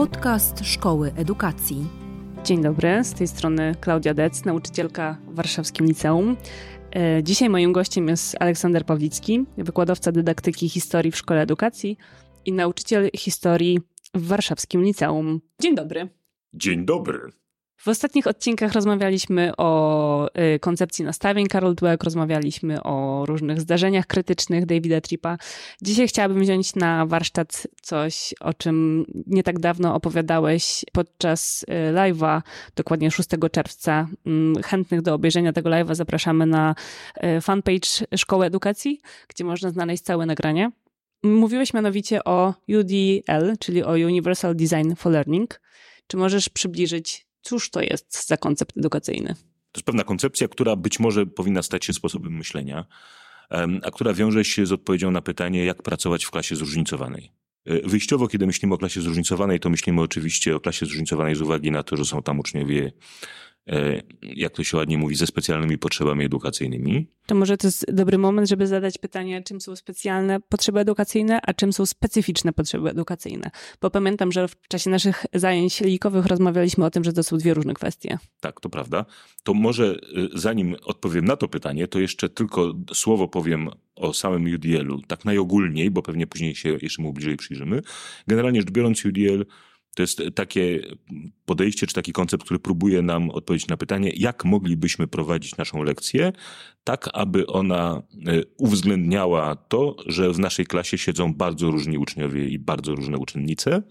Podcast Szkoły Edukacji. Dzień dobry, z tej strony Klaudia Dec, nauczycielka w Warszawskim Liceum. E, dzisiaj moim gościem jest Aleksander Pawlicki, wykładowca dydaktyki historii w Szkole Edukacji i nauczyciel historii w Warszawskim Liceum. Dzień dobry. Dzień dobry. W ostatnich odcinkach rozmawialiśmy o y, koncepcji nastawień Carol Dweck, rozmawialiśmy o różnych zdarzeniach krytycznych Davida Trippa. Dzisiaj chciałabym wziąć na warsztat coś, o czym nie tak dawno opowiadałeś podczas y, live'a, dokładnie 6 czerwca. Mm, chętnych do obejrzenia tego live'a zapraszamy na y, fanpage Szkoły Edukacji, gdzie można znaleźć całe nagranie. Mówiłeś mianowicie o UDL, czyli o Universal Design for Learning. Czy możesz przybliżyć Cóż to jest za koncept edukacyjny? To jest pewna koncepcja, która być może powinna stać się sposobem myślenia, a która wiąże się z odpowiedzią na pytanie, jak pracować w klasie zróżnicowanej. E, wyjściowo, kiedy myślimy o klasie zróżnicowanej, to myślimy oczywiście o klasie zróżnicowanej z uwagi na to, że są tam uczniowie jak to się ładnie mówi, ze specjalnymi potrzebami edukacyjnymi. To może to jest dobry moment, żeby zadać pytanie, czym są specjalne potrzeby edukacyjne, a czym są specyficzne potrzeby edukacyjne. Bo pamiętam, że w czasie naszych zajęć likowych rozmawialiśmy o tym, że to są dwie różne kwestie. Tak, to prawda. To może y, zanim odpowiem na to pytanie, to jeszcze tylko słowo powiem o samym UDL-u, tak najogólniej, bo pewnie później się jeszcze mu bliżej przyjrzymy. Generalnie rzecz biorąc, UDL to jest takie podejście, czy taki koncept, który próbuje nam odpowiedzieć na pytanie, jak moglibyśmy prowadzić naszą lekcję, tak aby ona e, uwzględniała to, że w naszej klasie siedzą bardzo różni uczniowie i bardzo różne uczennice.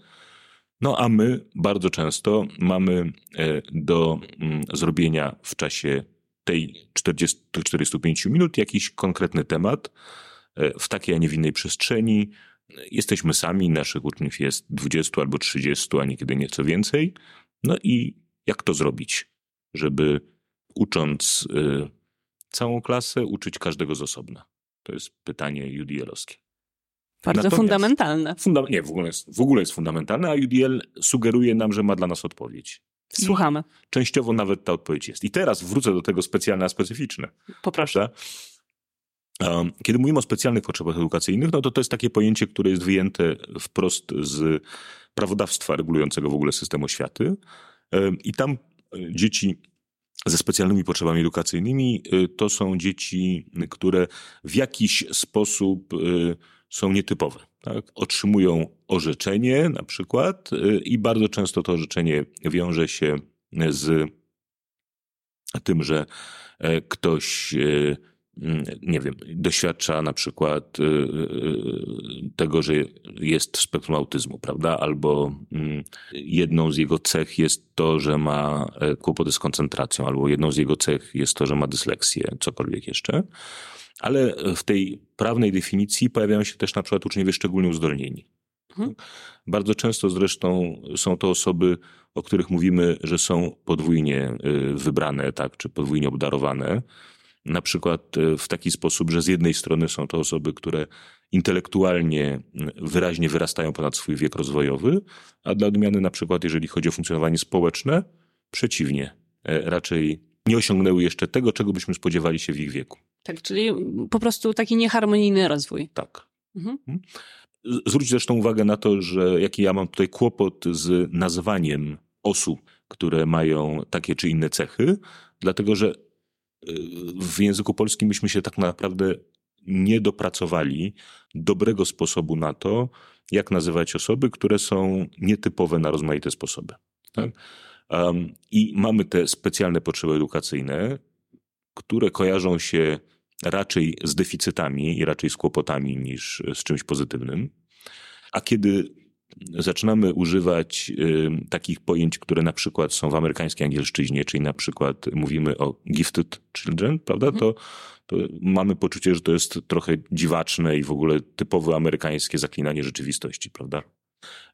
No a my bardzo często mamy e, do mm, zrobienia w czasie tej 40-45 minut jakiś konkretny temat e, w takiej, a nie w innej przestrzeni, Jesteśmy sami, naszych uczniów jest 20 albo 30, a niekiedy nieco więcej. No i jak to zrobić, żeby ucząc y, całą klasę, uczyć każdego z osobna? To jest pytanie UDL-owskie. Bardzo Natomiast, fundamentalne. Funda nie, w ogóle, jest, w ogóle jest fundamentalne, a UDL sugeruje nam, że ma dla nas odpowiedź. Słuchamy. I częściowo nawet ta odpowiedź jest. I teraz wrócę do tego specjalne, a specyficzne. Poproszę. Kiedy mówimy o specjalnych potrzebach edukacyjnych, no to to jest takie pojęcie, które jest wyjęte wprost z prawodawstwa regulującego w ogóle system oświaty. I tam e, dzieci ze specjalnymi potrzebami edukacyjnymi e, to są dzieci, które w jakiś sposób e, są nietypowe. Tak? Otrzymują orzeczenie na przykład i bardzo często to orzeczenie wiąże się z tym, że ktoś nie wiem, doświadcza na przykład y, y, tego, że jest spektrum autyzmu, prawda? Albo mm, jedną z jego cech jest to, że ma e, kłopoty z koncentracją, albo jedną z jego cech jest to, że ma dysleksję, cokolwiek jeszcze. Ale w tej prawnej definicji pojawiają się też na przykład uczniowie szczególnie uzdolnieni. Mhm. Bardzo często zresztą są to osoby, o których mówimy, że są podwójnie y, wybrane, tak, czy podwójnie obdarowane na przykład e, w taki sposób, że z jednej strony są to osoby, które intelektualnie wyraźnie wyrastają ponad swój wiek rozwojowy, a dla odmiany na przykład jeżeli chodzi o funkcjonowanie społeczne, przeciwnie, e, raczej nie osiągnęły jeszcze tego, czego byśmy spodziewali się w ich wieku. Tak, czyli po prostu taki nieharmonijny rozwój. Tak. Mhm. mhm. Zwróć zresztą uwagę na to, że jaki ja mam tutaj kłopot z nazwaniem osób, które mają takie czy inne cechy, dlatego że w języku polskim myśmy się tak naprawdę nie dopracowali dobrego sposobu na to, jak nazywać osoby, które są nietypowe na rozmaite sposoby. Tak? Um, I mamy te specjalne potrzeby edukacyjne, które kojarzą się raczej z deficytami i raczej z kłopotami niż z czymś pozytywnym. A kiedy zaczynamy używać y, takich pojęć, które na przykład są w amerykańskiej angielszczyźnie, czyli na przykład mówimy o gifted children, prawda? Mhm. To, to mamy poczucie, że to jest trochę dziwaczne i w ogóle typowe amerykańskie zaklinanie rzeczywistości, prawda?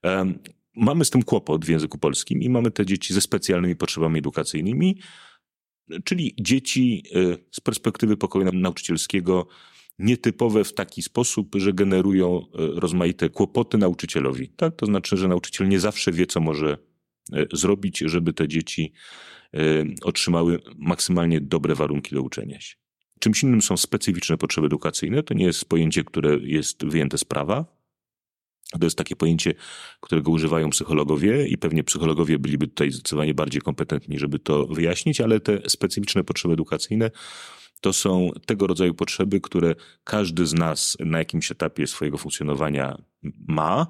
Um, mamy z tym kłopot w języku polskim i mamy te dzieci ze specjalnymi potrzebami edukacyjnymi, czyli dzieci y, z perspektywy pokoju nauczycielskiego nietypowe w taki sposób, że generują e, rozmaite kłopoty nauczycielowi. Tak? To znaczy, że nauczyciel nie zawsze wie, co może e, zrobić, żeby te dzieci e, otrzymały maksymalnie dobre warunki do uczenia się. Czymś innym są specyficzne potrzeby edukacyjne. To nie jest pojęcie, które jest wyjęte z prawa. To jest takie pojęcie, którego używają psychologowie i pewnie psychologowie byliby tutaj zdecydowanie bardziej kompetentni, żeby to wyjaśnić, ale te specyficzne potrzeby edukacyjne to są tego rodzaju potrzeby, które każdy z nas na jakimś etapie swojego funkcjonowania ma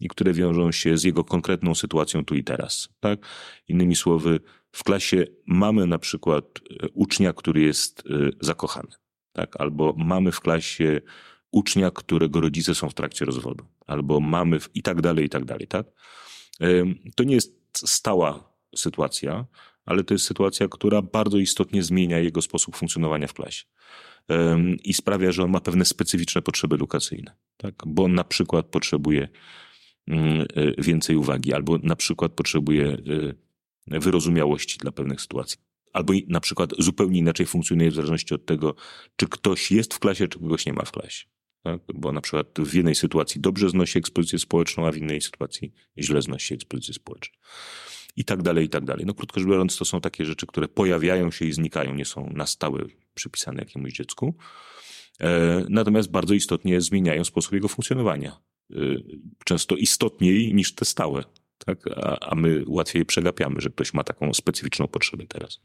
i które wiążą się z jego konkretną sytuacją tu i teraz. Tak? Innymi słowy, w klasie mamy na przykład e, ucznia, który jest e, zakochany, tak? albo mamy w klasie ucznia, którego rodzice są w trakcie rozwodu, albo mamy w... i tak dalej, i tak dalej. Tak? To nie jest stała sytuacja, ale to jest sytuacja, która bardzo istotnie zmienia jego sposób funkcjonowania w klasie. I sprawia, że on ma pewne specyficzne potrzeby edukacyjne, tak? bo on na przykład potrzebuje mm, e, więcej uwagi, albo na przykład potrzebuje wyrozumiałości dla pewnych sytuacji. Albo na przykład zupełnie inaczej funkcjonuje w zależności od tego, czy ktoś jest w klasie, czy kogoś nie ma w klasie. Tak? Bo na przykład w jednej sytuacji dobrze znosi ekspozycję społeczną, a w innej sytuacji źle znosi ekspozycję społeczną. I tak dalej, i tak dalej. No krótko rzecz biorąc, to są takie rzeczy, które pojawiają się i znikają, nie są na stałe przypisane jakiemuś dziecku. E, natomiast bardzo istotnie zmieniają sposób jego funkcjonowania. E, często istotniej niż te stałe tak? a, a my łatwiej przegapiamy, że ktoś ma taką specyficzną potrzebę teraz.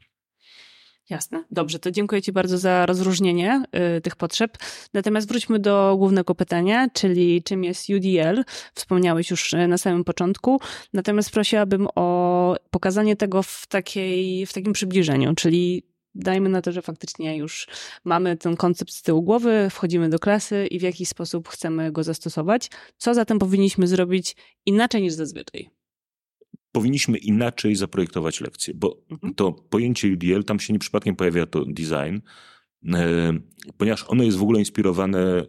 Jasne. Dobrze, to dziękuję Ci bardzo za rozróżnienie y, tych potrzeb. Natomiast wróćmy do głównego pytania, czyli czym jest UDL. Wspomniałeś już y, na samym początku. Natomiast prosiłabym o pokazanie tego w, takiej, w takim przybliżeniu, czyli dajmy na to, że faktycznie już mamy ten koncept z tyłu głowy, wchodzimy do klasy i w jaki sposób chcemy go zastosować. Co zatem powinniśmy zrobić inaczej niż zazwyczaj? Powinniśmy inaczej zaprojektować lekcję, bo mhm. to pojęcie UDL, tam się nie przypadkiem pojawia to design, e, ponieważ ono jest w ogóle inspirowane e,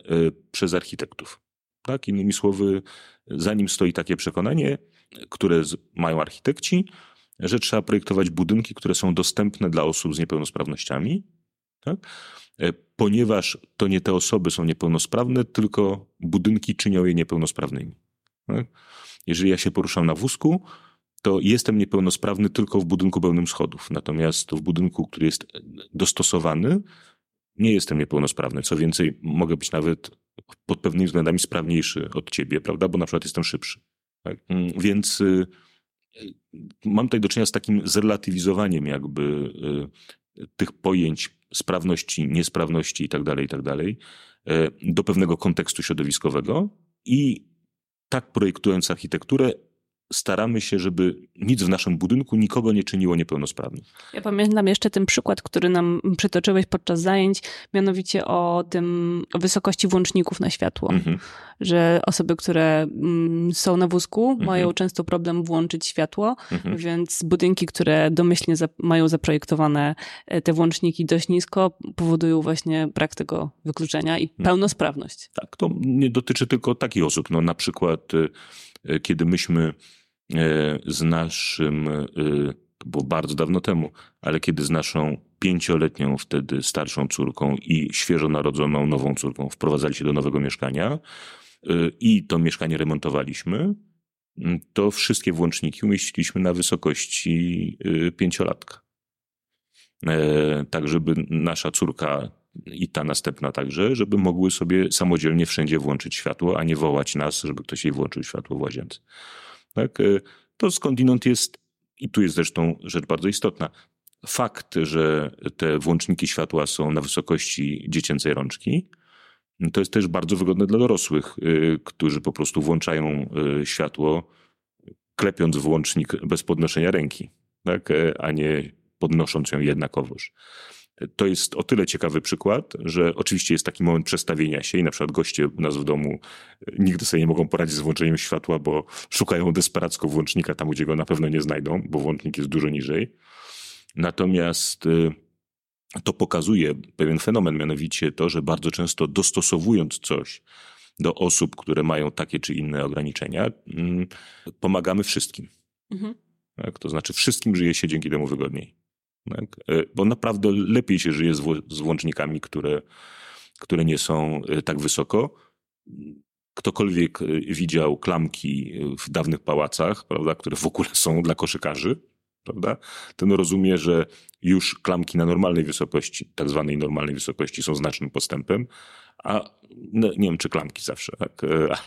przez architektów. Tak? Innymi słowy, za nim stoi takie przekonanie, które mają architekci, że trzeba projektować budynki, które są dostępne dla osób z niepełnosprawnościami, tak? E, ponieważ to nie te osoby są niepełnosprawne, tylko budynki czynią je niepełnosprawnymi. Tak? Jeżeli ja się poruszam na wózku, to jestem niepełnosprawny tylko w budynku pełnym schodów. Natomiast w budynku, który jest dostosowany, nie jestem niepełnosprawny. Co więcej, mogę być nawet pod pewnymi względami sprawniejszy od ciebie, prawda? Bo na przykład jestem szybszy. Tak? Mm, więc y, mam tutaj do czynienia z takim zrelatywizowaniem jakby y, tych pojęć sprawności, niesprawności i tak dalej, i tak dalej, y, do pewnego kontekstu środowiskowego i tak projektując architekturę, staramy się, żeby nic w naszym budynku nikogo nie czyniło niepełnosprawnym. Ja pamiętam jeszcze ten przykład, który nam przytoczyłeś podczas zajęć, mianowicie o tym, o wysokości włączników na światło. Mhm. Że osoby, które mm, są na wózku, mhm. mają często problem włączyć światło, mhm. więc budynki, które domyślnie mają zaprojektowane e, te włączniki dość nisko, powodują właśnie brak tego wykluczenia i mhm. pełnosprawność. Tak, to nie dotyczy tylko takich osób. No, na przykład, e, kiedy myśmy E, z naszym, e, to było bardzo dawno temu, ale kiedy z naszą pięcioletnią wtedy starszą córką i świeżo narodzoną nową córką wprowadzali się do nowego mieszkania e, i to mieszkanie remontowaliśmy, to wszystkie włączniki umieściliśmy na wysokości pięciolatka. Tak, żeby nasza córka i ta następna także, żeby mogły sobie samodzielnie wszędzie włączyć światło, a nie wołać nas, żeby ktoś jej włączył światło w łazience. Tak? E, to skądinąd jest, i tu jest zresztą rzecz bardzo istotna, fakt, że te włączniki światła są na wysokości dziecięcej rączki, to jest też bardzo wygodne dla dorosłych, e, którzy po prostu włączają e, światło, klepiąc włącznik bez podnoszenia ręki, tak? a nie podnosząc ją jednakowoż. To jest o tyle ciekawy przykład, że oczywiście jest taki moment przestawienia się i na przykład goście u nas w domu e, nigdy sobie nie mogą poradzić z włączeniem światła, bo szukają desperacko włącznika tam, gdzie go na pewno nie znajdą, bo włącznik jest dużo niżej. Natomiast e, to pokazuje pewien fenomen, mianowicie to, że bardzo często dostosowując coś do osób, które mają takie czy inne ograniczenia, mm, pomagamy wszystkim. Mhm. Tak? To znaczy wszystkim żyje się dzięki temu wygodniej. Tak? E, bo naprawdę lepiej się żyje z, z włącznikami, które, które nie są e, tak wysoko. Ktokolwiek e, widział klamki w dawnych pałacach, prawda, które w ogóle są dla koszykarzy, prawda, ten rozumie, że już klamki na normalnej wysokości, tak zwanej normalnej wysokości są znacznym postępem, a no, nie wiem, czy klamki zawsze, tak, ale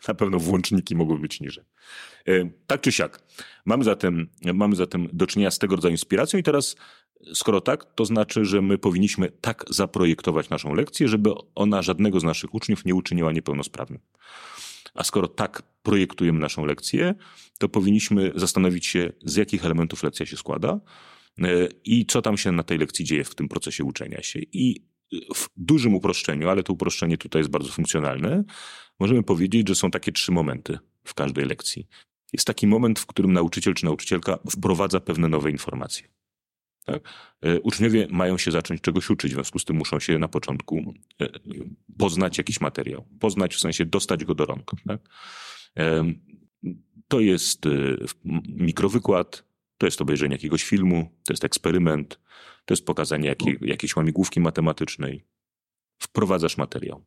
na pewno włączniki mogły być niżej. E, tak czy siak. Mamy zatem, mamy zatem do czynienia z tego rodzaju inspiracją i teraz skoro tak, to znaczy, że my powinniśmy tak zaprojektować naszą lekcję, żeby ona żadnego z naszych uczniów nie uczyniła niepełnosprawnym. A skoro tak projektujemy naszą lekcję, to powinniśmy zastanowić się, z jakich elementów lekcja się składa e, i co tam się na tej lekcji dzieje w tym procesie uczenia się. I w dużym uproszczeniu, ale to uproszczenie tutaj jest bardzo funkcjonalne, możemy powiedzieć, że są takie trzy momenty w każdej lekcji. Jest taki moment, w którym nauczyciel czy nauczycielka wprowadza pewne nowe informacje. Tak? E, uczniowie mają się zacząć czegoś uczyć, w związku z tym muszą się na początku e, poznać jakiś materiał. Poznać w sensie dostać go do rąk. Tak? E, to jest mikrowykład, to jest obejrzenie jakiegoś filmu, to jest eksperyment, to jest pokazanie jakiej, jakiejś łamigłówki matematycznej. Wprowadzasz materiał.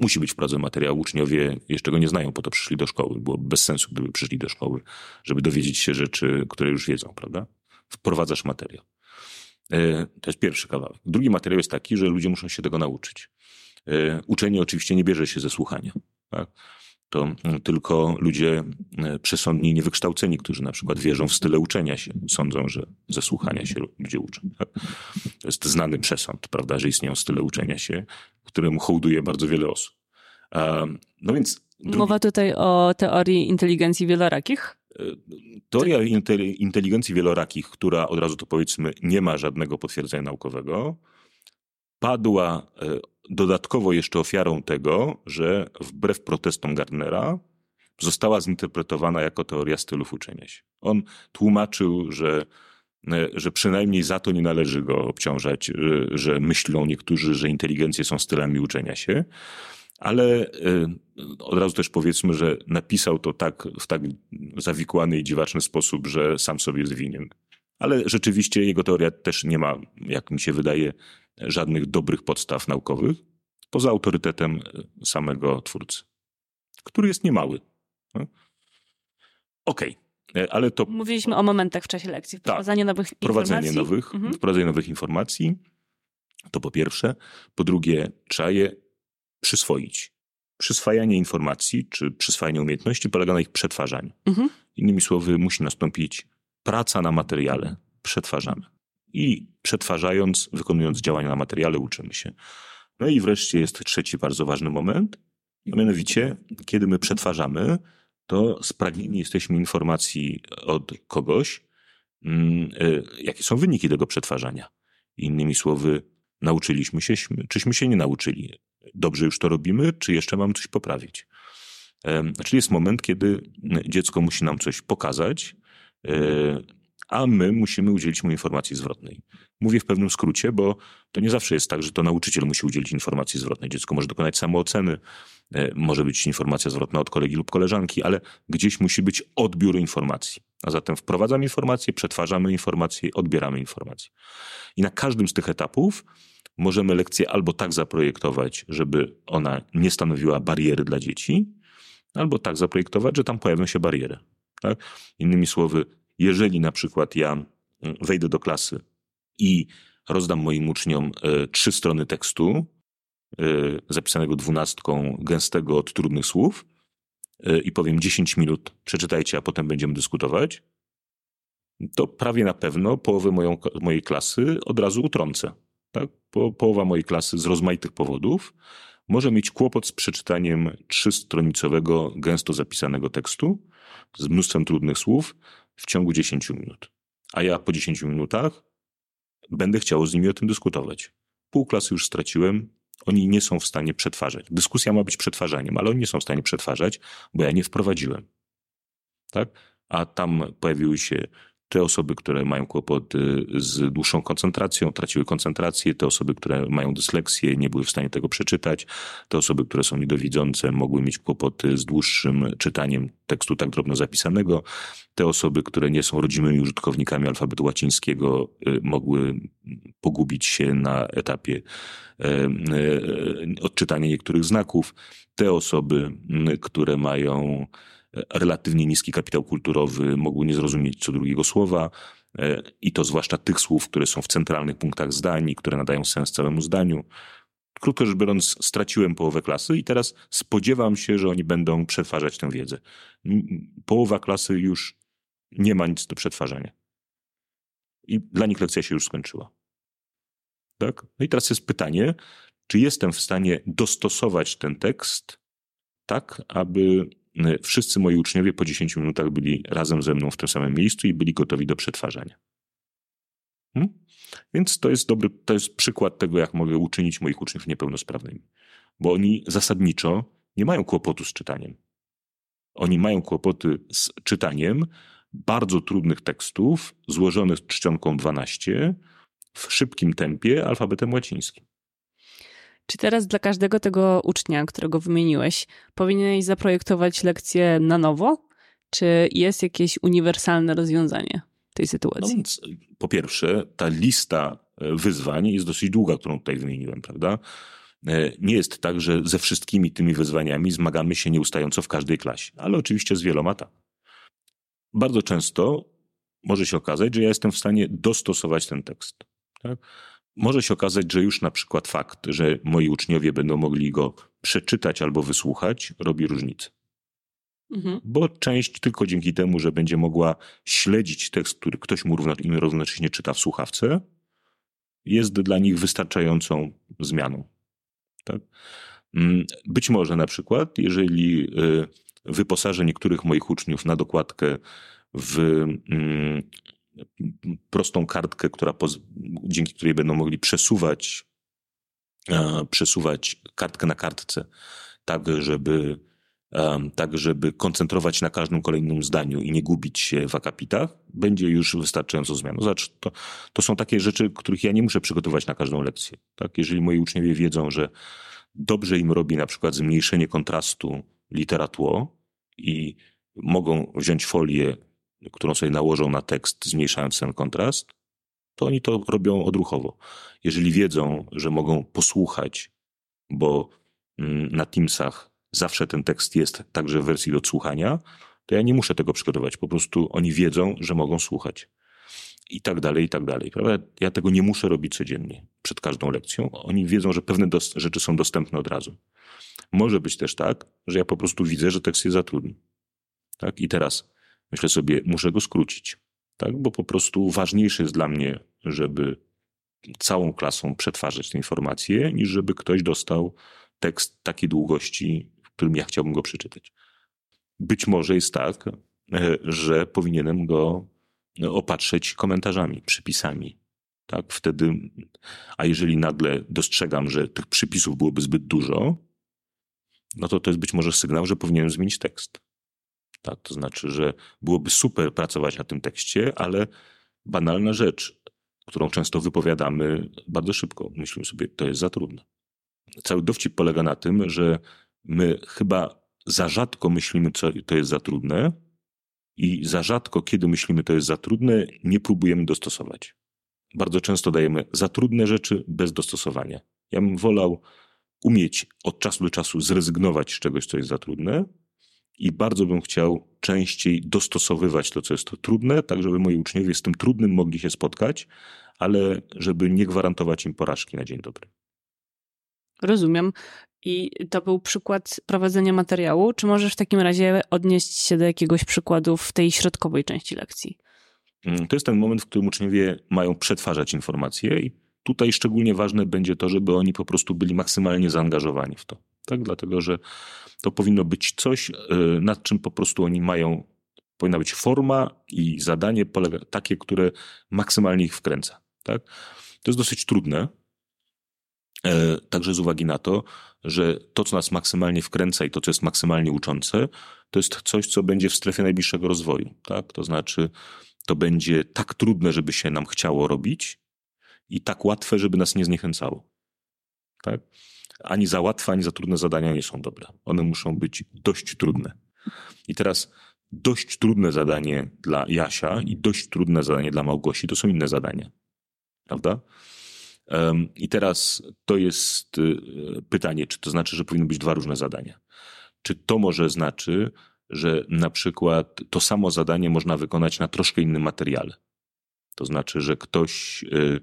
Musi być wprowadzony materiał. Uczniowie jeszcze go nie znają, po to przyszli do szkoły. Było bez sensu, gdyby przyszli do szkoły, żeby dowiedzieć się rzeczy, które już wiedzą, prawda? Wprowadzasz materiał. E, to jest pierwszy kawałek. Drugi materiał jest taki, że ludzie muszą się tego nauczyć. E, uczenie oczywiście nie bierze się ze słuchania. Tak? To tylko ludzie e, przesądni, niewykształceni, którzy na przykład wierzą w style uczenia się, sądzą, że ze słuchania się ludzie uczą. To jest znany przesąd, prawda, że istnieją style uczenia się, któremu hołduje bardzo wiele osób. No więc. Drugi... Mowa tutaj o teorii inteligencji wielorakich? E, teoria inteligencji wielorakich, która od razu to powiedzmy nie ma żadnego potwierdzenia naukowego, padła e, dodatkowo jeszcze ofiarą tego, że wbrew protestom Gardnera została zinterpretowana jako teoria stylów uczenia się. On tłumaczył, że, e, że przynajmniej za to nie należy go obciążać, e, że myślą niektórzy, że inteligencje są stylami uczenia się, ale od razu też powiedzmy, że napisał to tak, w tak zawikłany i dziwaczny sposób, że sam sobie jest winien. Ale rzeczywiście jego teoria też nie ma, jak mi się wydaje, żadnych dobrych podstaw naukowych, poza autorytetem samego twórcy, który jest niemały. No. Okej. Okay. Ale to. Mówiliśmy o momentach w czasie lekcji. Wprowadzanie tak, nowych wprowadzenie informacji. Nowych, mhm. Wprowadzenie nowych informacji. To po pierwsze. Po drugie, trzeba je przyswoić. Przyswajanie informacji czy przyswajanie umiejętności polega na ich przetwarzaniu. Mhm. Innymi słowy, musi nastąpić praca na materiale. Przetwarzamy i przetwarzając, wykonując działania na materiale, uczymy się. No i wreszcie jest trzeci bardzo ważny moment, a mianowicie, kiedy my przetwarzamy, to spragnieni jesteśmy informacji od kogoś, mm, e, jakie są wyniki tego przetwarzania. Innymi słowy, nauczyliśmy się, czyśmy się nie nauczyli. Dobrze już to robimy, czy jeszcze mam coś poprawić? Czyli jest moment, kiedy dziecko musi nam coś pokazać, e, a my musimy udzielić mu informacji zwrotnej. Mówię w pewnym skrócie, bo to nie zawsze jest tak, że to nauczyciel musi udzielić informacji zwrotnej. Dziecko może dokonać samooceny, e, może być informacja zwrotna od kolegi lub koleżanki, ale gdzieś musi być odbiór informacji. A zatem wprowadzamy informacje, przetwarzamy informacje, odbieramy informacje. I na każdym z tych etapów możemy lekcję albo tak zaprojektować, żeby ona nie stanowiła bariery dla dzieci, albo tak zaprojektować, że tam pojawią się bariery. Tak? Innymi słowy, jeżeli na przykład ja mm, wejdę do klasy i rozdam moim uczniom e, trzy strony tekstu, e, zapisanego dwunastką, gęstego od trudnych słów, e, i powiem 10 minut, przeczytajcie, a potem będziemy dyskutować, to prawie na pewno połowę moją, mojej klasy od razu utrącę. Tak? Po, połowa mojej klasy z rozmaitych powodów może mieć kłopot z przeczytaniem trzystronicowego, gęsto zapisanego tekstu z mnóstwem trudnych słów, w ciągu 10 minut. A ja po 10 minutach będę chciał z nimi o tym dyskutować. Pół klasy już straciłem, oni nie są w stanie przetwarzać. Dyskusja ma być przetwarzaniem, ale oni nie są w stanie przetwarzać, bo ja nie wprowadziłem. Tak? A tam pojawiły się te osoby, które mają kłopoty z dłuższą koncentracją, traciły koncentrację, te osoby, które mają dysleksję, nie były w stanie tego przeczytać, te osoby, które są niedowidzące, mogły mieć kłopoty z dłuższym czytaniem tekstu tak drobno zapisanego, te osoby, które nie są rodzimymi użytkownikami alfabetu łacińskiego, y, mogły pogubić się na etapie y, y, odczytania niektórych znaków, te osoby, które mają relatywnie niski kapitał kulturowy mogły nie zrozumieć co drugiego słowa, e, i to zwłaszcza tych słów, które są w centralnych punktach zdań i które nadają sens całemu zdaniu. krótko rzecz biorąc, straciłem połowę klasy i teraz spodziewam się, że oni będą przetwarzać tę wiedzę. Połowa klasy już nie ma nic do przetwarzania. I dla nich lekcja się już skończyła. Tak? No i teraz jest pytanie, czy jestem w stanie dostosować ten tekst tak, aby wszyscy moi uczniowie po 10 minutach byli razem ze mną w tym samym miejscu i byli gotowi do przetwarzania. Hmm? Więc to jest dobry, to jest przykład tego, jak mogę uczynić moich uczniów niepełnosprawnymi. Bo oni zasadniczo nie mają kłopotu z czytaniem. Oni mają kłopoty z czytaniem bardzo trudnych tekstów, złożonych czcionką 12, w szybkim tempie alfabetem łacińskim. Czy teraz dla każdego tego ucznia, którego wymieniłeś, powinieneś zaprojektować lekcję na nowo? Czy jest jakieś uniwersalne rozwiązanie tej sytuacji? No więc, po pierwsze, ta lista e, wyzwań jest dosyć długa, którą tutaj wymieniłem, prawda? E, nie jest tak, że ze wszystkimi tymi wyzwaniami zmagamy się nieustająco w każdej klasie, ale oczywiście z wieloma tak. Bardzo często może się okazać, że ja jestem w stanie dostosować ten tekst. Tak? Może się okazać, że już na przykład fakt, że moi uczniowie będą mogli go przeczytać albo wysłuchać, robi różnicę. Mhm. Bo część tylko dzięki temu, że będzie mogła śledzić tekst, który ktoś mu równocześnie czyta w słuchawce, jest dla nich wystarczającą zmianą. Tak? Mm, być może na przykład, jeżeli y, wyposażę niektórych moich uczniów na dokładkę w mm, prostą kartkę, która dzięki której będą mogli przesuwać, przesuwać kartkę na kartce, tak żeby, tak żeby koncentrować na każdym kolejnym zdaniu i nie gubić się w akapitach, będzie już wystarczająco zmian. Zobacz, to, to są takie rzeczy, których ja nie muszę przygotować na każdą lekcję. Tak? Jeżeli moi uczniowie wiedzą, że dobrze im robi na przykład zmniejszenie kontrastu literatło i mogą wziąć folię którą sobie nałożą na tekst, zmniejszając ten kontrast, to oni to robią odruchowo. Jeżeli wiedzą, że mogą posłuchać, bo mm, na Teamsach zawsze ten tekst jest także w wersji do słuchania, to ja nie muszę tego przygotować. Po prostu oni wiedzą, że mogą słuchać. I tak dalej, i tak dalej. Prawda? Ja tego nie muszę robić codziennie, przed każdą lekcją. Oni wiedzą, że pewne rzeczy są dostępne od razu. Może być też tak, że ja po prostu widzę, że tekst jest za trudny. Tak? I teraz myślę sobie, muszę go skrócić. Tak? Bo po prostu ważniejsze jest dla mnie, żeby całą klasą przetwarzać te informacje, niż żeby ktoś dostał tekst takiej długości, w którym ja chciałbym go przeczytać. Być może jest tak, e, że powinienem go opatrzeć komentarzami, przypisami. Tak, wtedy, a jeżeli nagle dostrzegam, że tych przypisów byłoby zbyt dużo, no to to jest być może sygnał, że powinienem zmienić tekst. Tak? To znaczy, że byłoby super pracować na tym tekście, ale banalna rzecz, którą często wypowiadamy bardzo szybko. Myślimy sobie, to jest za trudne. Cały dowcip polega na tym, że my chyba za rzadko myślimy, co to jest za trudne, i za rzadko, kiedy myślimy, to jest za trudne, nie próbujemy dostosować. Bardzo często dajemy za trudne rzeczy bez dostosowania. Ja bym wolał umieć od czasu do czasu zrezygnować z czegoś, co jest za trudne, i bardzo bym chciał częściej dostosowywać to, co jest to trudne, tak żeby moi uczniowie z tym trudnym mogli się spotkać, ale żeby nie gwarantować im porażki na dzień dobry. Rozumiem. I to był przykład prowadzenia materiału. Czy możesz w takim razie odnieść się do jakiegoś przykładu w tej środkowej części lekcji? Mm, to jest ten moment, w którym uczniowie mają przetwarzać informacje i tutaj szczególnie ważne będzie to, żeby oni po prostu byli maksymalnie zaangażowani w to. Tak? Dlatego, że to powinno być coś, e, nad czym po prostu oni mają, powinna być forma i zadanie polega, takie, które maksymalnie ich wkręca. Tak? To jest dosyć trudne, e, także z uwagi na to, że to, co nas maksymalnie wkręca i to, co jest maksymalnie uczące, to jest coś, co będzie w strefie najbliższego rozwoju. Tak? To znaczy, to będzie tak trudne, żeby się nam chciało robić i tak łatwe, żeby nas nie zniechęcało. Tak? Ani za łatwe, ani za trudne zadania nie są dobre. One muszą być dość trudne. I teraz dość trudne zadanie dla Jasia i dość trudne zadanie dla Małgosi to są inne zadania. Prawda? I teraz to jest y, pytanie, czy to znaczy, że powinny być dwa różne zadania? Czy to może znaczy, że na przykład to samo zadanie można wykonać na troszkę innym materiale? To znaczy, że ktoś y,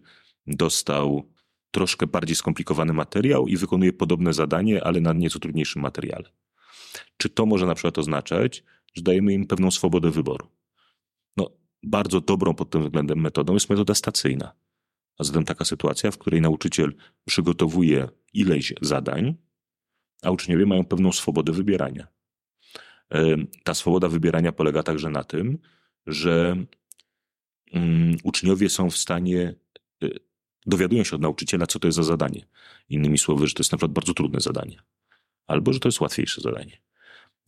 dostał troszkę bardziej skomplikowany materiał i wykonuje podobne zadanie, ale na nieco trudniejszym materiale. Czy to może na przykład oznaczać, że dajemy im pewną swobodę wyboru? No, bardzo dobrą pod tym względem metodą jest metoda stacyjna. A zatem taka sytuacja, w której nauczyciel przygotowuje ileś zadań, a uczniowie mają pewną swobodę wybierania. E, ta swoboda wybierania polega także na tym, że mm, uczniowie są w stanie, e, dowiadują się od nauczyciela, co to jest za zadanie. Innymi słowy, że to jest na przykład bardzo trudne zadanie, albo że to jest łatwiejsze zadanie.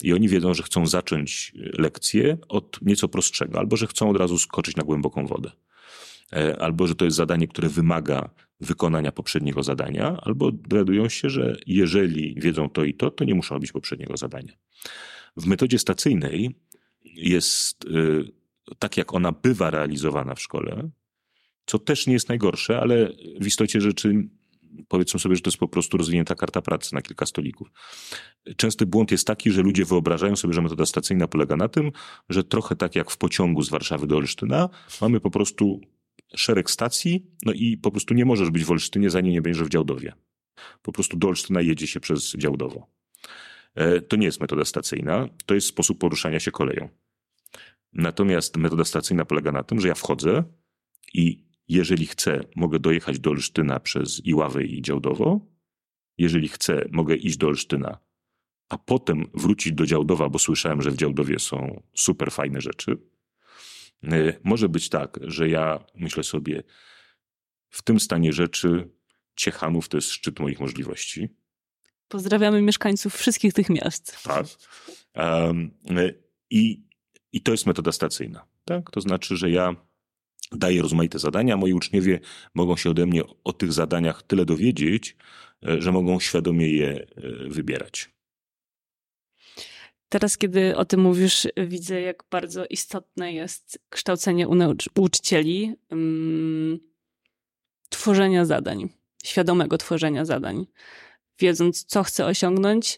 I oni wiedzą, że chcą zacząć lekcję od nieco prostszego, albo że chcą od razu skoczyć na głęboką wodę. E, albo że to jest zadanie, które wymaga wykonania poprzedniego zadania, albo dowiadują się, że jeżeli wiedzą to i to, to nie muszą robić poprzedniego zadania. W metodzie stacyjnej jest e, tak, jak ona bywa realizowana w szkole, co też nie jest najgorsze, ale w istocie rzeczy powiedzmy sobie, że to jest po prostu rozwinięta karta pracy na kilka stolików. Częsty błąd jest taki, że ludzie wyobrażają sobie, że metoda stacyjna polega na tym, że trochę tak jak w pociągu z Warszawy do Olsztyna, mamy po prostu szereg stacji, no i po prostu nie możesz być w Olsztynie, zanim nie będziesz w Działdowie. Po prostu do Olsztyna jedzie się przez Działdowo. E, to nie jest metoda stacyjna, to jest sposób poruszania się koleją. Natomiast metoda stacyjna polega na tym, że ja wchodzę i jeżeli chcę, mogę dojechać do Olsztyna przez Iławę i Działdowo. Jeżeli chcę, mogę iść do Olsztyna, a potem wrócić do Działdowa, bo słyszałem, że w Działdowie są super fajne rzeczy. E, może być tak, że ja myślę sobie, w tym stanie rzeczy Ciechanów to jest szczyt moich możliwości. Pozdrawiamy mieszkańców wszystkich tych miast. Tak. Um, i, I to jest metoda stacyjna. Tak? To znaczy, że ja daję rozmaite zadania, moi uczniowie mogą się ode mnie o tych zadaniach tyle dowiedzieć, e, że mogą świadomie je wybierać. Teraz, kiedy o tym mówisz, widzę, jak bardzo istotne jest kształcenie u nauczycieli um, tworzenia zadań, świadomego tworzenia zadań. Wiedząc, co chcę osiągnąć,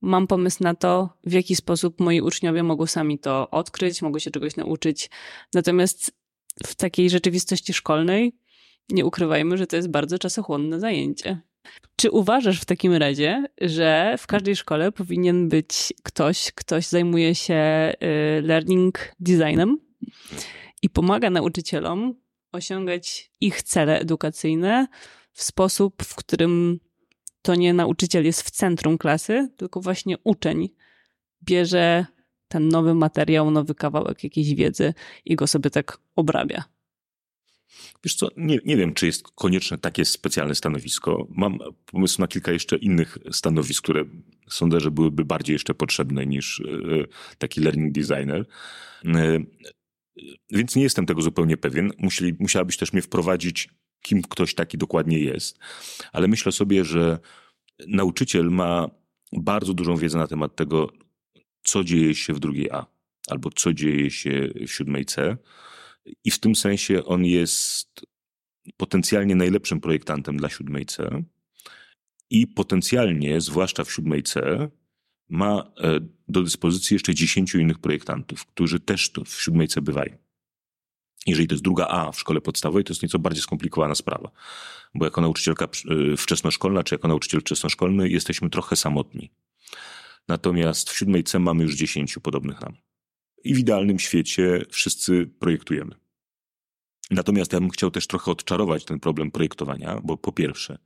mam pomysł na to, w jaki sposób moi uczniowie mogą sami to odkryć, mogą się czegoś nauczyć. Natomiast w takiej rzeczywistości szkolnej nie ukrywajmy, że to jest bardzo czasochłonne zajęcie. Czy uważasz w takim razie, że w każdej szkole powinien być ktoś, ktoś zajmuje się y, learning designem i pomaga nauczycielom osiągać ich cele edukacyjne w sposób, w którym to nie nauczyciel jest w centrum klasy, tylko właśnie uczeń bierze ten nowy materiał, nowy kawałek jakiejś wiedzy i go sobie tak obrabia. Wiesz co, nie, nie wiem, czy jest konieczne takie specjalne stanowisko. Mam pomysł na kilka jeszcze innych stanowisk, które sądzę, że byłyby bardziej jeszcze potrzebne niż e, taki learning designer. E, więc nie jestem tego zupełnie pewien. Musieli, musiałabyś też mnie wprowadzić, kim ktoś taki dokładnie jest. Ale myślę sobie, że nauczyciel ma bardzo dużą wiedzę na temat tego, co dzieje się w drugiej A albo co dzieje się w siódmej C i w tym sensie on jest potencjalnie najlepszym projektantem dla siódmej C i potencjalnie, zwłaszcza w siódmej C, ma e, do dyspozycji jeszcze dziesięciu innych projektantów, którzy też w siódmej C bywają. Jeżeli to jest druga A w szkole podstawowej, to jest nieco bardziej skomplikowana sprawa, bo jako nauczycielka e, wczesnoszkolna, czy jako nauczyciel wczesnoszkolny jesteśmy trochę samotni. Natomiast w siódmej C mamy już dziesięciu podobnych nam i w idealnym świecie wszyscy projektujemy. Natomiast ja bym chciał też trochę odczarować ten problem projektowania, bo po pierwsze,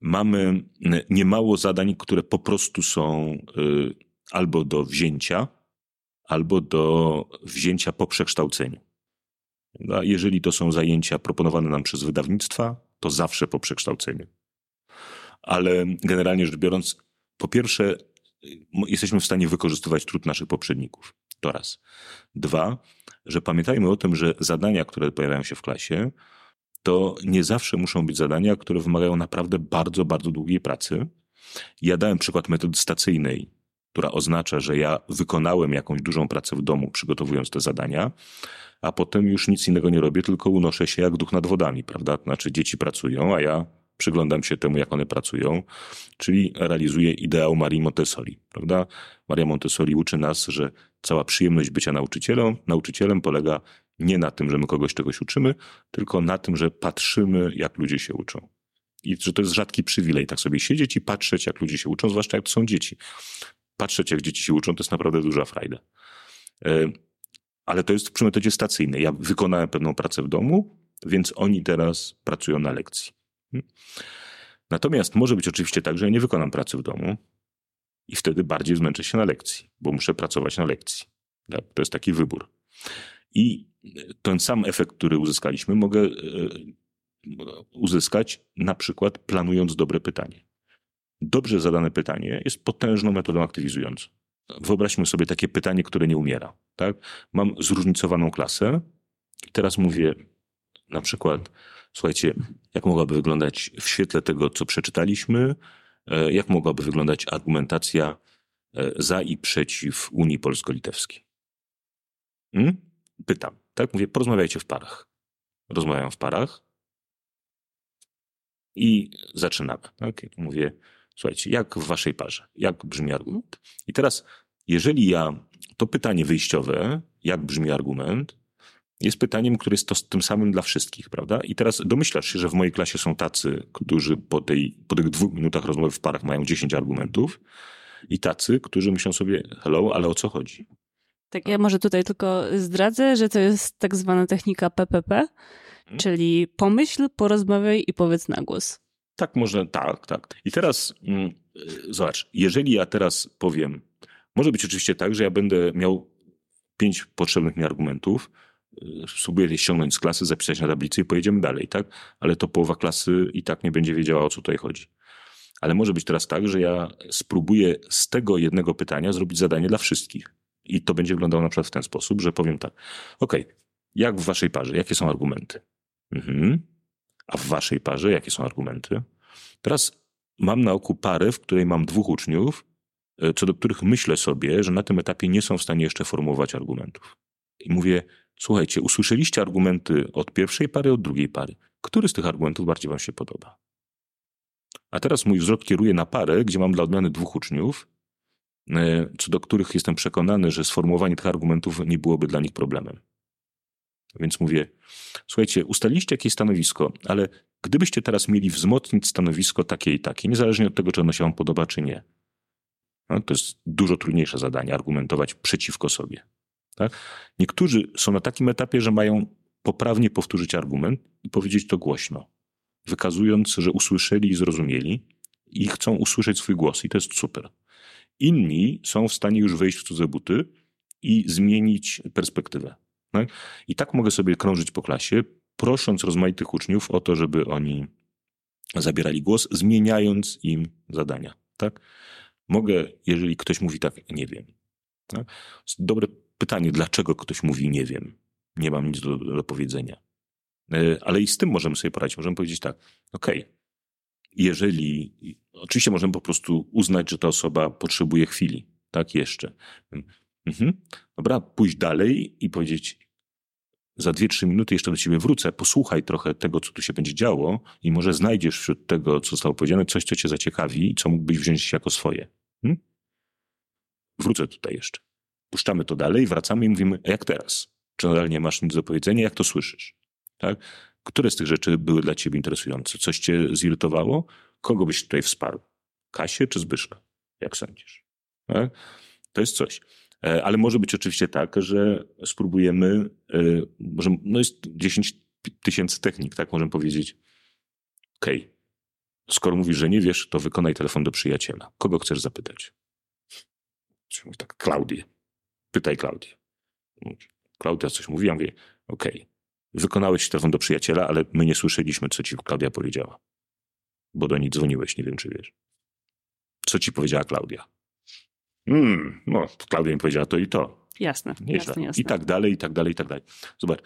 mamy niemało zadań, które po prostu są y, albo do wzięcia, albo do wzięcia po przekształceniu. Jeżeli to są zajęcia proponowane nam przez wydawnictwa, to zawsze po przekształceniu. Ale generalnie rzecz biorąc, po pierwsze, jesteśmy w stanie wykorzystywać trud naszych poprzedników. To raz. Dwa, że pamiętajmy o tym, że zadania, które pojawiają się w klasie, to nie zawsze muszą być zadania, które wymagają naprawdę bardzo, bardzo długiej pracy. Ja dałem przykład metody stacyjnej, która oznacza, że ja wykonałem jakąś dużą pracę w domu, przygotowując te zadania, a potem już nic innego nie robię, tylko unoszę się jak duch nad wodami, prawda? Znaczy dzieci pracują, a ja przyglądam się temu, jak one pracują, czyli realizuję ideał Marii Montessori, prawda? Maria Montessori uczy nas, że cała przyjemność bycia nauczycielem, nauczycielem polega nie na tym, że my kogoś czegoś uczymy, tylko na tym, że patrzymy, jak ludzie się uczą. I że to jest rzadki przywilej, tak sobie siedzieć i patrzeć, jak ludzie się uczą, zwłaszcza jak to są dzieci. Patrzeć, jak dzieci się uczą, to jest naprawdę duża frajda. E, ale to jest przy metodzie stacyjnej. Ja wykonałem pewną pracę w domu, więc oni teraz pracują na lekcji. Natomiast może być oczywiście tak, że ja nie wykonam pracy w domu i wtedy bardziej zmęczę się na lekcji, bo muszę pracować na lekcji. Tak? To jest taki wybór. I ten sam efekt, który uzyskaliśmy, mogę e, uzyskać na przykład planując dobre pytanie. Dobrze zadane pytanie jest potężną metodą aktywizującą. Wyobraźmy sobie takie pytanie, które nie umiera. Tak? Mam zróżnicowaną klasę i teraz mówię na przykład, słuchajcie, jak mogłaby wyglądać w świetle tego, co przeczytaliśmy, e, jak mogłaby wyglądać argumentacja e, za i przeciw Unii Polsko-Litewskiej? Hmm? Pytam, tak? Mówię, porozmawiajcie w parach. Rozmawiam w parach i zaczynamy. Tak? Mówię, słuchajcie, jak w waszej parze? Jak brzmi argument? I teraz, jeżeli ja, to pytanie wyjściowe, jak brzmi argument, jest pytaniem, które jest to tym samym dla wszystkich, prawda? I teraz domyślasz się, że w mojej klasie są tacy, którzy po, tej, po tych dwóch minutach rozmowy w parach mają 10 argumentów i tacy, którzy myślą sobie, hello, ale o co chodzi? Tak, ja może tutaj tylko zdradzę, że to jest tak zwana technika PPP, hmm? czyli pomyśl, porozmawiaj i powiedz na głos. Tak, może, tak, tak. I teraz mm, zobacz, jeżeli ja teraz powiem, może być oczywiście tak, że ja będę miał pięć potrzebnych mi argumentów, spróbuję je ściągnąć z klasy, zapisać na tablicy i pojedziemy dalej, tak? Ale to połowa klasy i tak nie będzie wiedziała, o co tutaj chodzi. Ale może być teraz tak, że ja spróbuję z tego jednego pytania zrobić zadanie dla wszystkich. I to będzie wyglądało na przykład w ten sposób, że powiem tak, ok, jak w waszej parze, jakie są argumenty? Mhm. A w waszej parze, jakie są argumenty? Teraz mam na oku parę, w której mam dwóch uczniów, e, co do których myślę sobie, że na tym etapie nie są w stanie jeszcze formułować argumentów. I mówię, słuchajcie, usłyszeliście argumenty od pierwszej pary, od drugiej pary. Który z tych argumentów bardziej wam się podoba? A teraz mój wzrok kieruje na parę, gdzie mam dla odmiany dwóch uczniów, e, co do których jestem przekonany, że sformułowanie tych argumentów nie byłoby dla nich problemem. Więc mówię, słuchajcie, ustaliliście jakieś stanowisko, ale gdybyście teraz mieli wzmocnić stanowisko takie i takie, niezależnie od tego, czy ono się wam podoba, czy nie, no, to jest dużo trudniejsze zadanie, argumentować przeciwko sobie. Tak? Niektórzy są na takim etapie, że mają poprawnie powtórzyć argument i powiedzieć to głośno, wykazując, że usłyszeli i zrozumieli i chcą usłyszeć swój głos i to jest super. Inni są w stanie już wejść w cudze buty i zmienić perspektywę. Tak? I tak mogę sobie krążyć po klasie, prosząc rozmaitych uczniów o to, żeby oni zabierali głos, zmieniając im zadania. Tak? Mogę, jeżeli ktoś mówi tak, nie wiem. Tak? Dobre pytanie, dlaczego ktoś mówi nie wiem. Nie mam nic do, do powiedzenia. E, ale i z tym możemy sobie poradzić. Możemy powiedzieć tak, okej, okay, jeżeli, oczywiście możemy po prostu uznać, że ta osoba potrzebuje chwili, tak, jeszcze. Mhm. Dobra, pójść dalej i powiedzieć, za dwie, trzy minuty jeszcze do ciebie wrócę, posłuchaj trochę tego, co tu się będzie działo i może znajdziesz wśród tego, co zostało powiedziane, coś, co cię zaciekawi i co mógłbyś wziąć jako swoje. Hmm? Wrócę tutaj jeszcze. Puszczamy to dalej, wracamy i mówimy, jak teraz? Czy nadal nie masz nic do powiedzenia? Jak to słyszysz? Tak? Które z tych rzeczy były dla ciebie interesujące? Coś cię zirytowało? Kogo byś tutaj wsparł? Kasię czy Zbyszka? Jak sądzisz? Tak? To jest coś. E, ale może być oczywiście tak, że spróbujemy, e, może, no jest 10 tysięcy technik, tak możemy powiedzieć. Okej, okay. skoro mówisz, że nie wiesz, to wykonaj telefon do przyjaciela. Kogo chcesz zapytać? Tak, Klaudię. Pytaj Klaudię. Klaudia coś mówi, ja mówię, okej, okay. wykonałeś telefon do przyjaciela, ale my nie słyszeliśmy, co ci Klaudia powiedziała. Bo do niej dzwoniłeś, nie wiem, czy wiesz. Co ci powiedziała Klaudia? Hmm, no, Klaudia mi powiedziała to i to. Jasne, jasne, jasne. I tak dalej, i tak dalej, i tak dalej. Zobacz,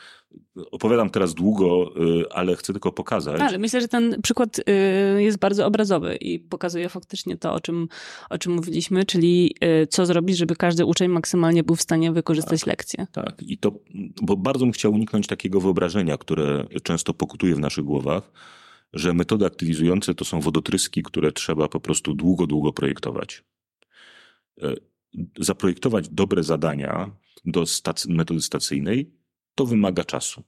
opowiadam teraz długo, y, ale chcę tylko pokazać. Ale myślę, że ten przykład y, jest bardzo obrazowy i pokazuje faktycznie to, o czym, o czym mówiliśmy, czyli y, co zrobić, żeby każdy uczeń maksymalnie był w stanie wykorzystać tak, lekcję. Tak, i to, bo bardzo bym chciał uniknąć takiego wyobrażenia, które często pokutuje w naszych głowach, że metody aktywizujące to są wodotryski, które trzeba po prostu długo, długo projektować. Zaprojektować dobre zadania do stacy, metody stacyjnej, to wymaga czasu.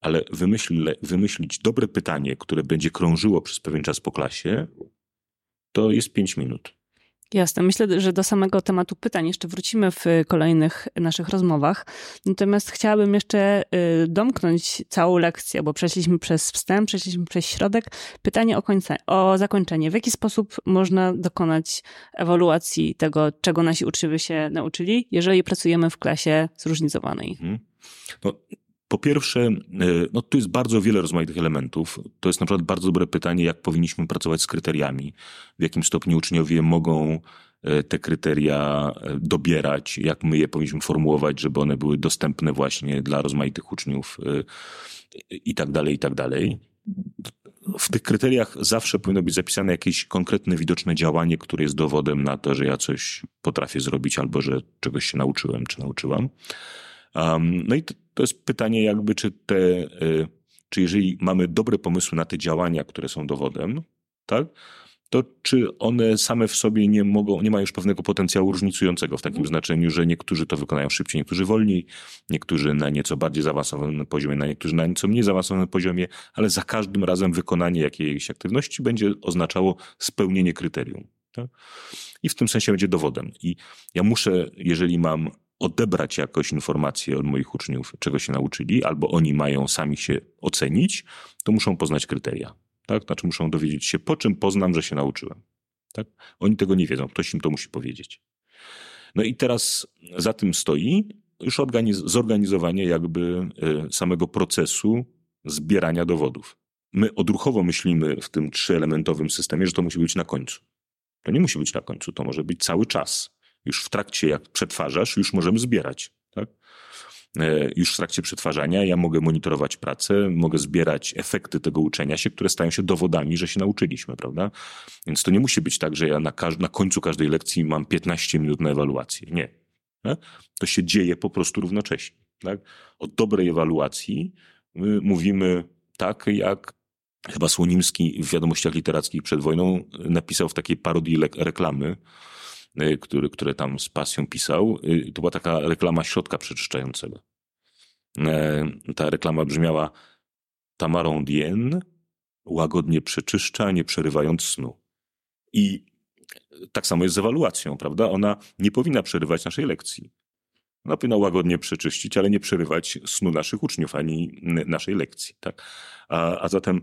ale wymyśl, wymyślić dobre pytanie, które będzie krążyło przez pewien czas po klasie, to jest pięć minut. Jasne. Myślę, że do samego tematu pytań jeszcze wrócimy w kolejnych naszych rozmowach. Natomiast chciałabym jeszcze y, domknąć całą lekcję, bo przeszliśmy przez wstęp, przeszliśmy przez środek. Pytanie o, końce, o zakończenie. W jaki sposób można dokonać ewaluacji tego, czego nasi uczniowie się nauczyli, jeżeli pracujemy w klasie zróżnicowanej? Mhm. No, po pierwsze, e, no tu jest bardzo wiele rozmaitych elementów. To jest na przykład bardzo dobre pytanie, jak powinniśmy pracować z kryteriami, w jakim stopniu uczniowie mogą e, te kryteria e, dobierać, jak my je powinniśmy formułować, żeby one były dostępne właśnie dla rozmaitych uczniów i tak dalej, i tak dalej. W tych kryteriach zawsze powinno być zapisane jakieś konkretne, widoczne działanie, które jest dowodem na to, że ja coś potrafię zrobić albo że czegoś się nauczyłem czy nauczyłam. Um, no i to, jest pytanie jakby, czy te, y, czy jeżeli mamy dobre pomysły na te działania, które są dowodem, tak, to czy one same w sobie nie mogą, nie mają już pewnego potencjału różnicującego w takim mhm. znaczeniu, że niektórzy to wykonają szybciej, niektórzy wolniej, niektórzy na nieco bardziej zaawansowanym poziomie, na niektórzy na nieco mniej zaawansowanym poziomie, ale za każdym razem wykonanie jakiejś aktywności będzie oznaczało spełnienie kryterium. Tak? I w tym sensie będzie dowodem. I ja muszę, jeżeli mam odebrać jakoś informacje od moich uczniów, czego się nauczyli, albo oni mają sami się ocenić, to muszą poznać kryteria. Tak? Znaczy muszą dowiedzieć się, po czym poznam, że się nauczyłem. Tak? Oni tego nie wiedzą, ktoś im to musi powiedzieć. No i teraz za tym stoi już zorganizowanie jakby e, samego procesu zbierania dowodów. My odruchowo myślimy w tym trzyelementowym systemie, że to musi być na końcu. To nie musi być na końcu, to może być cały czas. Już w trakcie, jak przetwarzasz, już możemy zbierać. Tak? E, już w trakcie przetwarzania ja mogę monitorować pracę, mogę zbierać efekty tego uczenia się, które stają się dowodami, że się nauczyliśmy, prawda? Więc to nie musi być tak, że ja na, na końcu każdej lekcji mam 15 minut na ewaluację. Nie. Tak? To się dzieje po prostu równocześnie. Tak? O dobrej ewaluacji mówimy tak, jak chyba Słonimski w wiadomościach literackich przed wojną napisał w takiej parodii reklamy, Y, który, które tam z pasją pisał. Y, to była taka reklama środka przeczyszczającego. Y, ta reklama brzmiała Tamarą Dien łagodnie przeczyszcza, nie przerywając snu. I tak samo jest z ewaluacją, prawda? Ona nie powinna przerywać naszej lekcji. Ona powinna łagodnie przeczyścić, ale nie przerywać snu naszych uczniów ani naszej lekcji. Tak? A, a zatem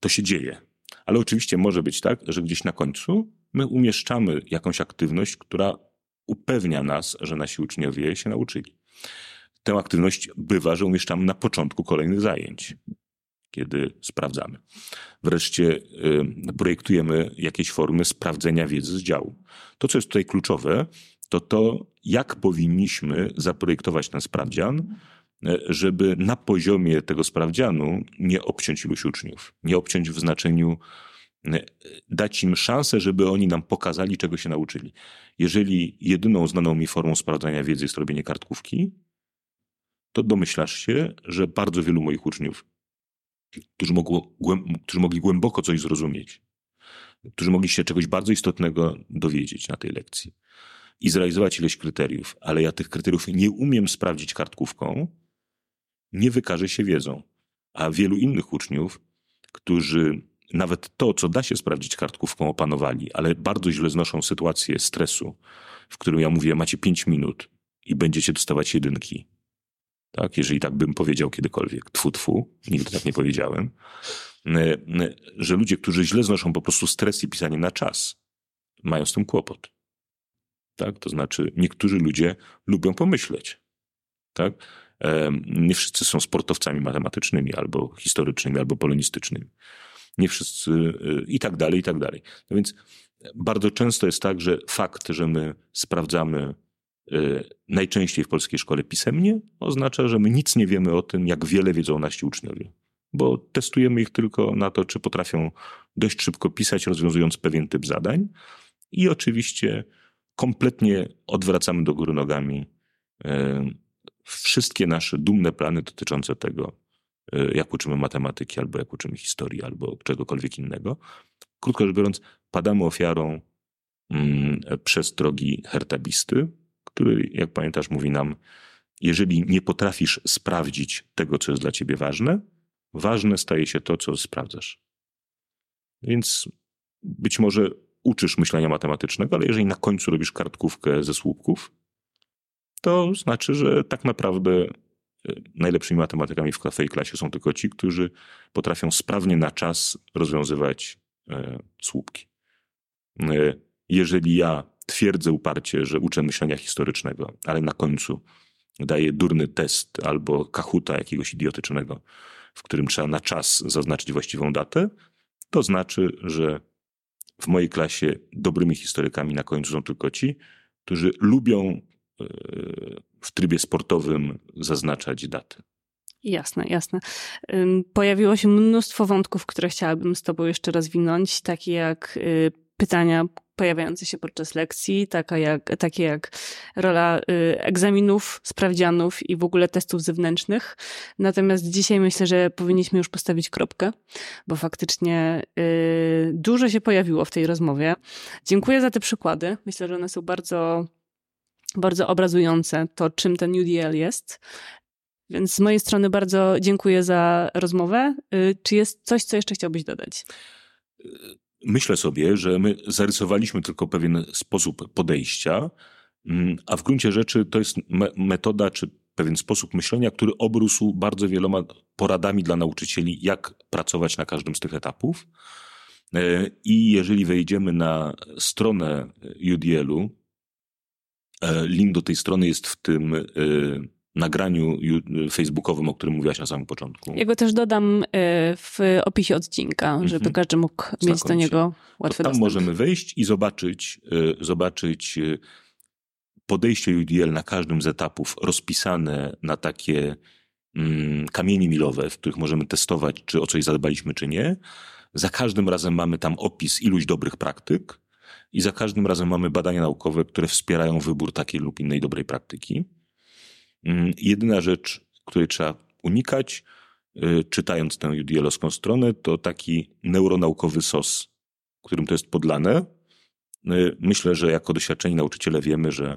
to się dzieje. Ale oczywiście może być tak, że gdzieś na końcu my umieszczamy jakąś aktywność, która upewnia nas, że nasi uczniowie się nauczyli. Tę aktywność bywa, że umieszczamy na początku kolejnych zajęć, kiedy sprawdzamy. Wreszcie y, projektujemy jakieś formy sprawdzenia wiedzy z działu. To, co jest tutaj kluczowe, to to, jak powinniśmy zaprojektować ten sprawdzian, y, żeby na poziomie tego sprawdzianu nie obciąć iluś uczniów. Nie obciąć w znaczeniu dać im szansę, żeby oni nam pokazali, czego się nauczyli. Jeżeli jedyną znaną mi formą sprawdzania wiedzy jest robienie kartkówki, to domyślasz się, że bardzo wielu moich uczniów, którzy, mogło, którzy mogli głęboko coś zrozumieć, którzy mogli się czegoś bardzo istotnego dowiedzieć na tej lekcji i zrealizować ileś kryteriów, ale ja tych kryteriów nie umiem sprawdzić kartkówką, nie wykaże się wiedzą. A wielu innych uczniów, którzy nawet to, co da się sprawdzić kartkówką, opanowali, ale bardzo źle znoszą sytuację stresu, w którym ja mówię, macie pięć minut i będziecie dostawać jedynki. Tak, jeżeli tak bym powiedział kiedykolwiek, tfu, tfu, nigdy tak nie powiedziałem, e, e, że ludzie, którzy źle znoszą po prostu stres i pisanie na czas, mają z tym kłopot. Tak, to znaczy niektórzy ludzie lubią pomyśleć. Tak, e, nie wszyscy są sportowcami matematycznymi, albo historycznymi, albo polonistycznymi nie wszyscy y, i tak dalej, i tak dalej. No więc bardzo często jest tak, że fakt, że my sprawdzamy y, najczęściej w polskiej szkole pisemnie, oznacza, że my nic nie wiemy o tym, jak wiele wiedzą nasi uczniowie. Bo testujemy ich tylko na to, czy potrafią dość szybko pisać, rozwiązując pewien typ zadań. I oczywiście kompletnie odwracamy do góry nogami y, wszystkie nasze dumne plany dotyczące tego, jak uczymy matematyki, albo jak uczymy historii, albo czegokolwiek innego. Krótko rzecz biorąc, padamy ofiarą mm, przestrogi hertabisty, który, jak pamiętasz, mówi nam, jeżeli nie potrafisz sprawdzić tego, co jest dla ciebie ważne, Ważne staje się to, co sprawdzasz. Więc być może uczysz myślenia matematycznego, ale jeżeli na końcu robisz kartkówkę ze słupków, to znaczy, że tak naprawdę e, najlepszymi matematykami w tej klasie są tylko ci, którzy potrafią sprawnie na czas rozwiązywać e, słupki. E, jeżeli ja twierdzę uparcie, że uczę myślenia historycznego, ale na końcu daję durny test albo kahuta jakiegoś idiotycznego, w którym trzeba na czas zaznaczyć właściwą datę, to znaczy, że w mojej klasie dobrymi historykami na końcu są tylko ci, którzy lubią e, w trybie sportowym zaznaczać daty. Jasne, jasne. Pojawiło się mnóstwo wątków, które chciałabym z Tobą jeszcze rozwinąć, takie jak y, pytania pojawiające się podczas lekcji, taka jak, takie jak rola y, egzaminów, sprawdzianów i w ogóle testów zewnętrznych. Natomiast dzisiaj myślę, że powinniśmy już postawić kropkę, bo faktycznie y, dużo się pojawiło w tej rozmowie. Dziękuję za te przykłady. Myślę, że one są bardzo, bardzo obrazujące to, czym ten UDL jest. Więc z mojej strony bardzo dziękuję za rozmowę. Y, czy jest coś, co jeszcze chciałbyś dodać? Myślę sobie, że my zarysowaliśmy tylko pewien sposób podejścia, mm, a w gruncie rzeczy to jest metoda czy pewien sposób myślenia, który obrósł bardzo wieloma poradami dla nauczycieli, jak pracować na każdym z tych etapów. E, I jeżeli wejdziemy na stronę UDL-u, link do tej strony jest w tym e, nagraniu facebookowym, o którym mówiłaś na samym początku. Ja go też dodam e, w opisie odcinka, żeby mhm. każdy mógł Znakomicie. mieć do niego łatwy to tam dostęp. możemy wejść i zobaczyć, e, zobaczyć e, podejście UDL na każdym z etapów rozpisane na takie mm, kamienie milowe, w których możemy testować, czy o coś zadbaliśmy, czy nie. Za każdym razem mamy tam opis iluś dobrych praktyk i za każdym razem mamy badania naukowe, które wspierają wybór takiej lub innej dobrej praktyki. Mm, jedyna rzecz, której trzeba unikać, y, czytając tę judielowską stronę, to taki neuronaukowy sos, którym to jest podlane. Y, myślę, że jako doświadczeni nauczyciele wiemy, że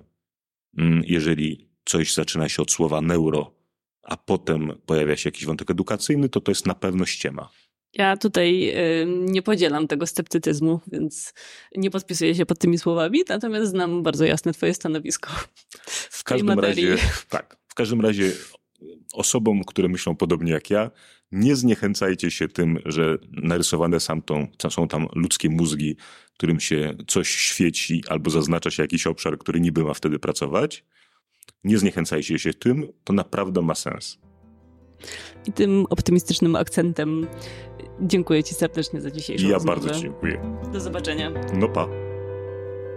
mm, jeżeli coś zaczyna się od słowa neuro, a potem pojawia się jakiś wątek edukacyjny, to to jest na pewno ściema. Ja tutaj nie podzielam tego sceptycyzmu, więc nie podpisuję się pod tymi słowami, natomiast znam bardzo jasne Twoje stanowisko. W, w każdym materii. razie, tak. W każdym razie osobom, które myślą podobnie jak ja, nie zniechęcajcie się tym, że narysowane są, tą, są tam ludzkie mózgi, którym się coś świeci albo zaznacza się jakiś obszar, który niby ma wtedy pracować. Nie zniechęcajcie się tym, to naprawdę ma sens. I tym optymistycznym akcentem dziękuję Ci serdecznie za dzisiejszą ja rozmowę. Ja bardzo dziękuję. Do zobaczenia. No pa.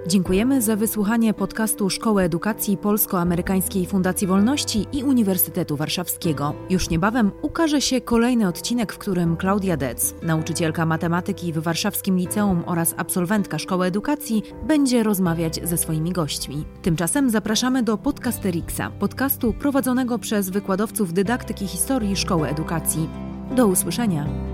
Dziękujemy za wysłuchanie podcastu Szkoły Edukacji Polsko-Amerykańskiej Fundacji Wolności i Uniwersytetu Warszawskiego. Już niebawem ukaże się kolejny odcinek, w którym Klaudia Dec, nauczycielka matematyki w Warszawskim Liceum oraz absolwentka Szkoły Edukacji, będzie rozmawiać ze swoimi gośćmi. Tymczasem zapraszamy do Podcasterixa, podcastu prowadzonego przez wykładowców dydaktyki historii Szkoły Edukacji. Do usłyszenia.